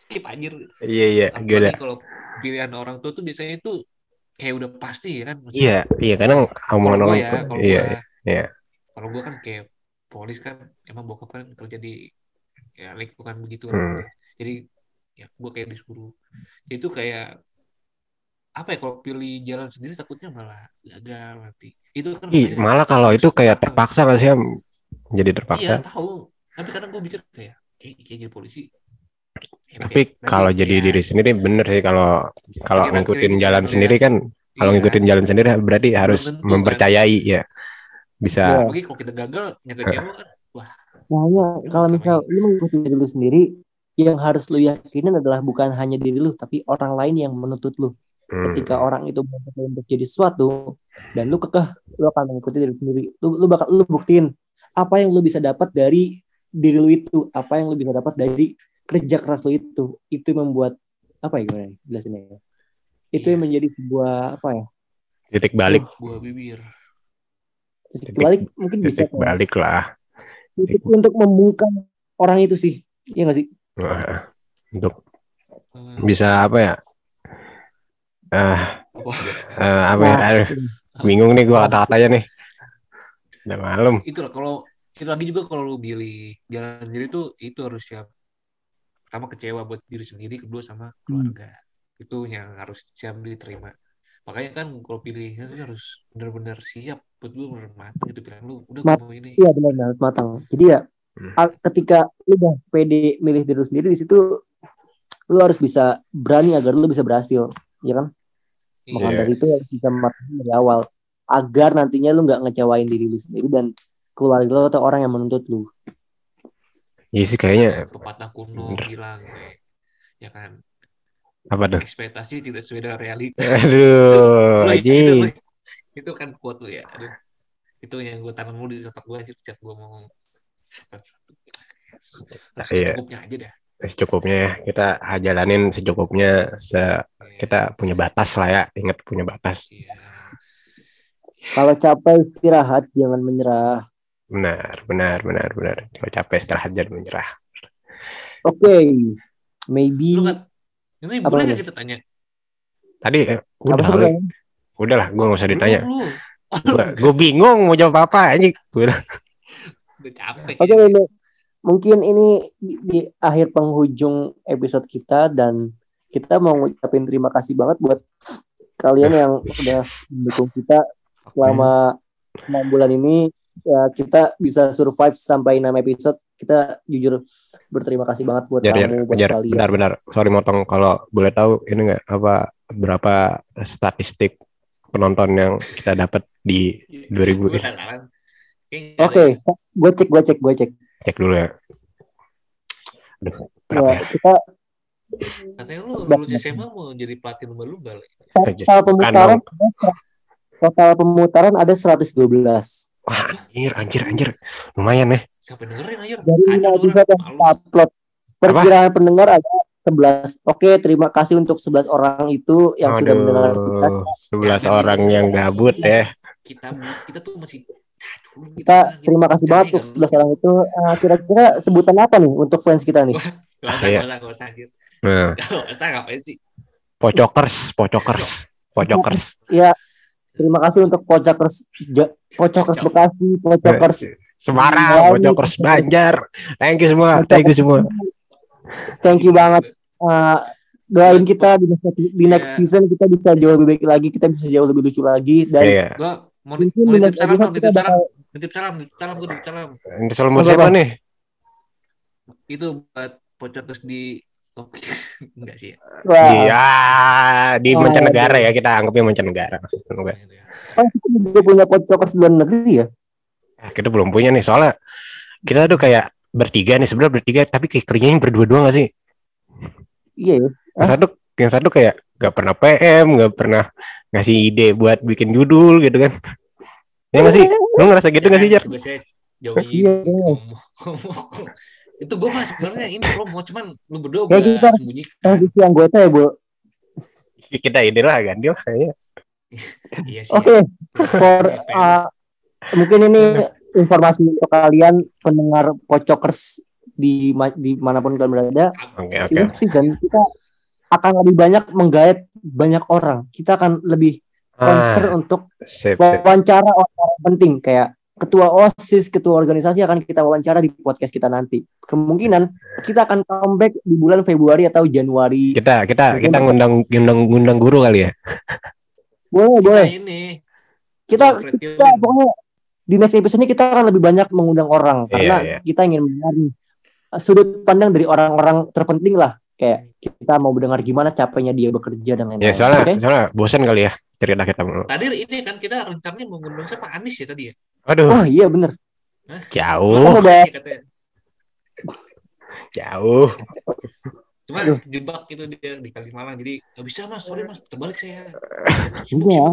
skip anjir. Iya iya, gila. Kalau pilihan orang tua tuh biasanya itu kayak udah pasti ya kan. Iya, iya kadang kalau omongan orang ya, tua. Iya, iya. Kalau gue kan kayak polis kan emang bokap kan kerja di ya lingkungan begitu Hmm. lah. Jadi ya gue kayak disuruh. Jadi itu kayak apa ya kalau pilih jalan sendiri takutnya malah gagal nanti. Itu kan Ih, malah kalau itu kayak terpaksa nggak sih? Jadi Iya terpaksa. tahu. Tapi kadang gue mikir kayak kayak, kayak jadi polisi. ya, Tapi kayak- kalau jadi ya, diri sendiri bener sih kalau kalau ngikutin gitu jalan ngeliat. sendiri kan kalau iya. ngikutin jalan sendiri berarti harus tentu kan. mempercayai ya. Bisa Iya. Apalagi kalau kita gagal nyangka cewek kan Makanya kalau misal lu mengikuti diri lu sendiri, yang harus lu yakinin adalah bukan hanya diri lu, tapi orang lain yang menuntut lu. Hmm, Ketika orang itu untuk jadi sesuatu dan lu kekeh, lu akan mengikuti diri sendiri. Lu, lu bakal lu buktiin apa yang lu bisa dapat dari diri lu itu, apa yang lu bisa dapat dari kerja keras lu itu. Itu yang membuat apa ya gimana ya jelasinnya ya? Itu yang Iya. menjadi sebuah apa ya? titik balik, buah bibir. Titik Titik- balik mungkin bisa titik balik lah. titik untuk membungkam orang itu sih. Iya gak sih? Untuk bisa apa ya? Ah, eh, apa ya? Aduh, bingung nih gua kata-katanya nih. Udah malam. itulah kalau itu lagi juga kalau lu pilih jalan sendiri tuh itu harus siap pertama kecewa buat diri sendiri kedua sama keluarga itu yang harus siap diterima makanya kan kalau pilih itu harus benar-benar siap buat gue benar matang gitu pilihan lu udah gue Mat- mau ini Iya benar benar matang. Jadi ya Hmm. ketika lu udah pede milih diri lu sendiri di situ lu harus bisa berani agar lu bisa berhasil, ya kan? Maka Iya. dari itu harus bisa matang dari awal agar nantinya lu nggak ngecewain diri lu sendiri dan keluarga lu atau orang yang menuntut lu. Iya sih kayaknya pepatah kuno Bener. bilang kayak, ya kan apa tuh? ekspektasi tidak sesuai dengan realita Aduh, ingat itu, lu? itu kan quote lu ya aduh itu yang gue tanam di otak gue aja setiap gue mau Nah, Iya. secukupnya aja dah Secukupnya ya. Kita jalanin secukupnya. Se Iya. Kita punya batas lah ya. Ingat punya batas. Iya. Kalau capek istirahat jangan menyerah. Benar, benar, benar, benar. Kalau capek istirahat jangan menyerah. Oke, maybe lu ini Apa boleh kita tanya Tadi eh, apa udah sih, kali. Bang? Udah lah, gue gak usah ditanya. Gua bingung mau jawab apa anjing. Gua udah. capek Oke, ya. Lulu. mungkin ini di, di akhir penghujung episode kita dan kita mau ngucapin terima kasih banget buat kalian yang udah mendukung kita selama enam bulan ini. Ya, kita bisa survive sampai 6 episode. Kita jujur berterima kasih banget buat Jar, jar, kamu, buat jar, kalian. benar, benar. Sorry motong kalau boleh tahu ini nggak apa berapa statistik penonton yang kita dapat di 2000 Gua ini. Oke, gue cek, gue cek, gue cek. Cek dulu ya. Aduh, berapa Ya, ya? kita Katanya lu lulus SMA mau jadi pelatih lumba-lumba. Total pemutaran total pemutaran ada 112. Wah, anjir, anjir, anjir. Lumayan ya. Siapa yang dengerin anjir? dari orang. kita upload perkiraan pendengar ada 11 oke terima kasih untuk 11 orang itu yang sudah mendengar kita Aduh, 11 orang yang gabut ya. Kita kita tuh masih Aduh, kita terima kasih banget untuk 11 orang itu Eh, kira-kira sebutan apa nih untuk fans kita nih Gak usah, gak usah, gak usah, anjir. Nah, usah, ngapain sih? pocokers, pocokers, pocokers. ya terima kasih untuk pocokers pocokers Bekasi pocokers Semarang, pocokers Banjar. Thank you semua, thank you semua. thank you banget Eh, doain kita di next, di next Iya. season kita bisa jauh lebih baik lagi kita bisa jauh lebih lucu lagi dan Iya, Gua mau, mungkin mau di nitip next salam kita nitip salam. bakal Nitip salam, nitip salam, gua nitip salam. ini salam buat Apa, siapa Bang? nih? Itu buat pocokers di Oke, enggak sih ya. Iya, di Oh, mancanegara ya kita anggapnya mancanegara. Enggak. kan kita juga punya di luar negeri ya Nah, kita belum punya nih soalnya kita tuh kayak bertiga nih sebenarnya bertiga tapi kayak kerjanya berdua-dua gak sih? iya ya. Yang satu yang satu kayak gak pernah PM, gak pernah ngasih ide buat bikin judul gitu kan. Ya nggak sih? Lu ngerasa gitu gak sih, Jar? Jauhin. Itu gue mah sebenarnya ini promo cuman lu berdua Ya, gue kita- sembunyikan. Transisi anggota ya, Bu. Kita ide lah ganti lah kayaknya. Iya sih. Oke, for uh, mungkin ini informasi untuk kalian pendengar pocokers di ma- di mana pun kalian berada. Oke, oke. Ini season kita akan lebih banyak menggait banyak orang. Kita akan lebih concern Ah, untuk sip, sip. wawancara orang penting kayak ketua OSIS, ketua organisasi akan kita wawancara di podcast kita nanti. Kemungkinan kita akan comeback di bulan Februari atau Januari. Kita kita kita ngundang ngundang ngundang guru kali ya. Boleh, Kita boleh. ini Kita kita pokoknya di next episode ini kita akan lebih banyak mengundang orang Iya, karena iya. kita ingin mendengar uh, sudut pandang dari orang-orang terpenting lah kayak kita mau mendengar gimana capeknya dia bekerja dan lain-lain. Ya soalnya Oke? soalnya bosan kali ya cerita kita mulu. tadi ini kan kita rencananya mau ngundang siapa Anis ya tadi ya. Aduh, Oh iya bener. jauh, Sih katanya. jauh. Cuma Aduh. jebak itu dia di Kalimalang jadi nggak bisa mas sorry mas terbalik saya. Iya,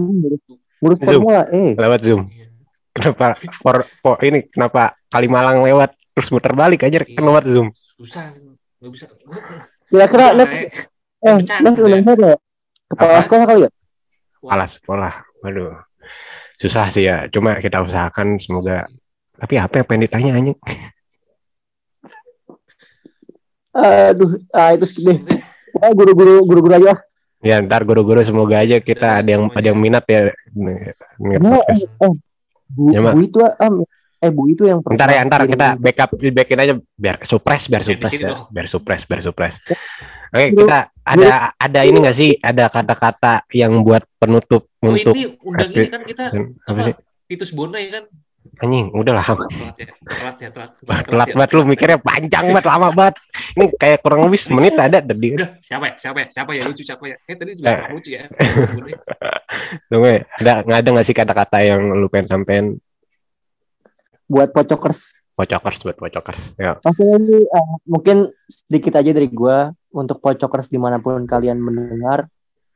ngurus, formula. Eh, Lewat Zoom. Iya. Kenapa for, for ini kenapa Kalimalang lewat terus muter balik aja kan lewat Zoom. Susah nggak bisa. kira-kira next eh, next undang saya ya. Kepala sekolah kali ya? Kepala sekolah. Waduh. Susah sih ya. Cuma kita usahakan semoga tapi apa yang pengen ditanya anjing? Aduh, ah itu deh. Ah, guru-guru guru-guru aja. Ya ntar guru-guru semoga aja kita ada yang ada yang minat ya. Nih, Nah, podcast. eh, eh, Bu, Ya. Bu itu ah, eh Bu itu yang Ntar ya, ntar kita backup backin aja biar supres, biar Ya, supres ya. biar supres, biar supres. Oke, Guru- kita ada ada ini nggak sih? Ada kata-kata yang buat penutup Oh untuk ini undang epi- ini kan kita apa sih? Titus Bonai kan Anjing, udahlah. telat ya telat ya telat Telat ya. banget lu mikirnya panjang banget, lama banget. Ini kayak kurang lebih semenit ada tadi. Udah siapa ya siapa ya siapa ya lucu siapa ya eh tadi juga Eh. lucu ya ya, ada nggak ada nggak sih kata-kata yang lu pengen sampein buat pocokers. Pocokers buat pocokers? Ya. Oke ini eh, mungkin sedikit aja dari gua untuk pocokers di mana pun kalian mendengar.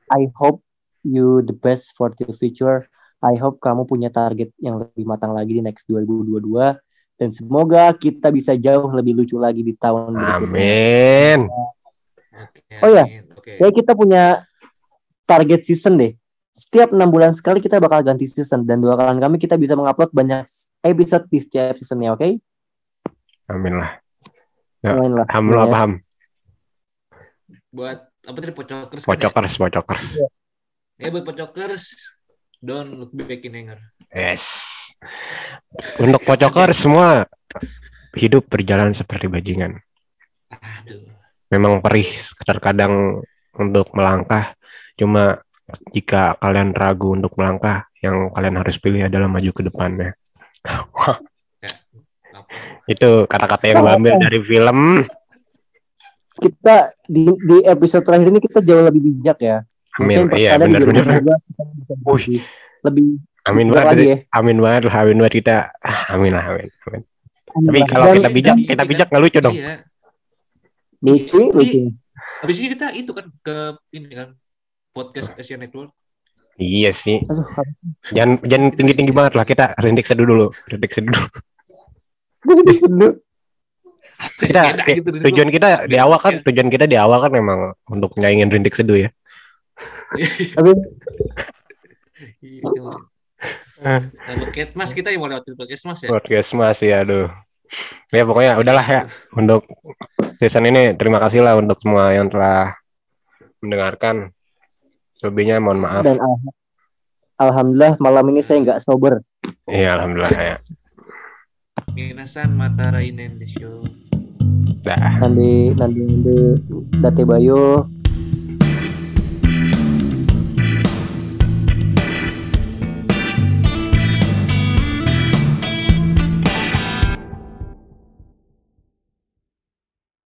I hope you the best for the future. I hope kamu punya target yang lebih matang lagi di next 2022 dan semoga kita bisa jauh lebih lucu lagi di tahun berikutnya. Amin. Oke, Oh iya. amin. oke Kayak kita punya target season deh. Setiap enam bulan sekali kita bakal ganti season dan doakan kami kita bisa mengupload banyak episode di setiap seasonnya, oke? Amin lah. Ya, Main lah. Ham lu apa ham? buat apa tadi pocokers kan ya? Pocokers, pocokers. ya buat pocokers don't look back in anger Yes. Untuk pocokers semua hidup berjalan seperti bajingan. aduh Memang perih terkadang untuk melangkah. Cuma jika kalian ragu untuk melangkah, yang kalian harus pilih adalah maju ke depannya. Itu kata-kata yang gue ambil dari film. Kita di, di episode terakhir ini kita jauh lebih bijak ya. Amin. Mungkin Iya, benar-benar. 2022 kita bisa Wih. lebih, lebih Amin banget. lagi ya. Amin banget lah. Amin banget kita. Ah, Amin lah. Amin. Amin. Tapi Alhamdulillah. kalau kita bijak, kita bijak nggak lucu dong. iya lucu, lucu. habis ini kita itu kan ke ini kan podcast Asia Network Iya sih. Aduh, Jangan jangan tinggi-tinggi banget lah. Kita rindik seduh dulu. Rindik seduh. sedih. Kita gitu tujuan kita di awal kan tujuan kita di awal kan memang untuk nyaingin rindik seduh ya. Tapi Iya, iya. Nah, podcast mas kita yang mau lewat podcast mas ya Podcast mas ya aduh. Ya pokoknya udahlah ya untuk season ini terima kasih lah untuk semua yang telah mendengarkan. Selebihnya mohon maaf. dan al- alhamdulillah malam ini saya nggak sober. Iya alhamdulillah ya. Minasan Matara Inen Show Dah. Nanti nanti nanti Date Bayo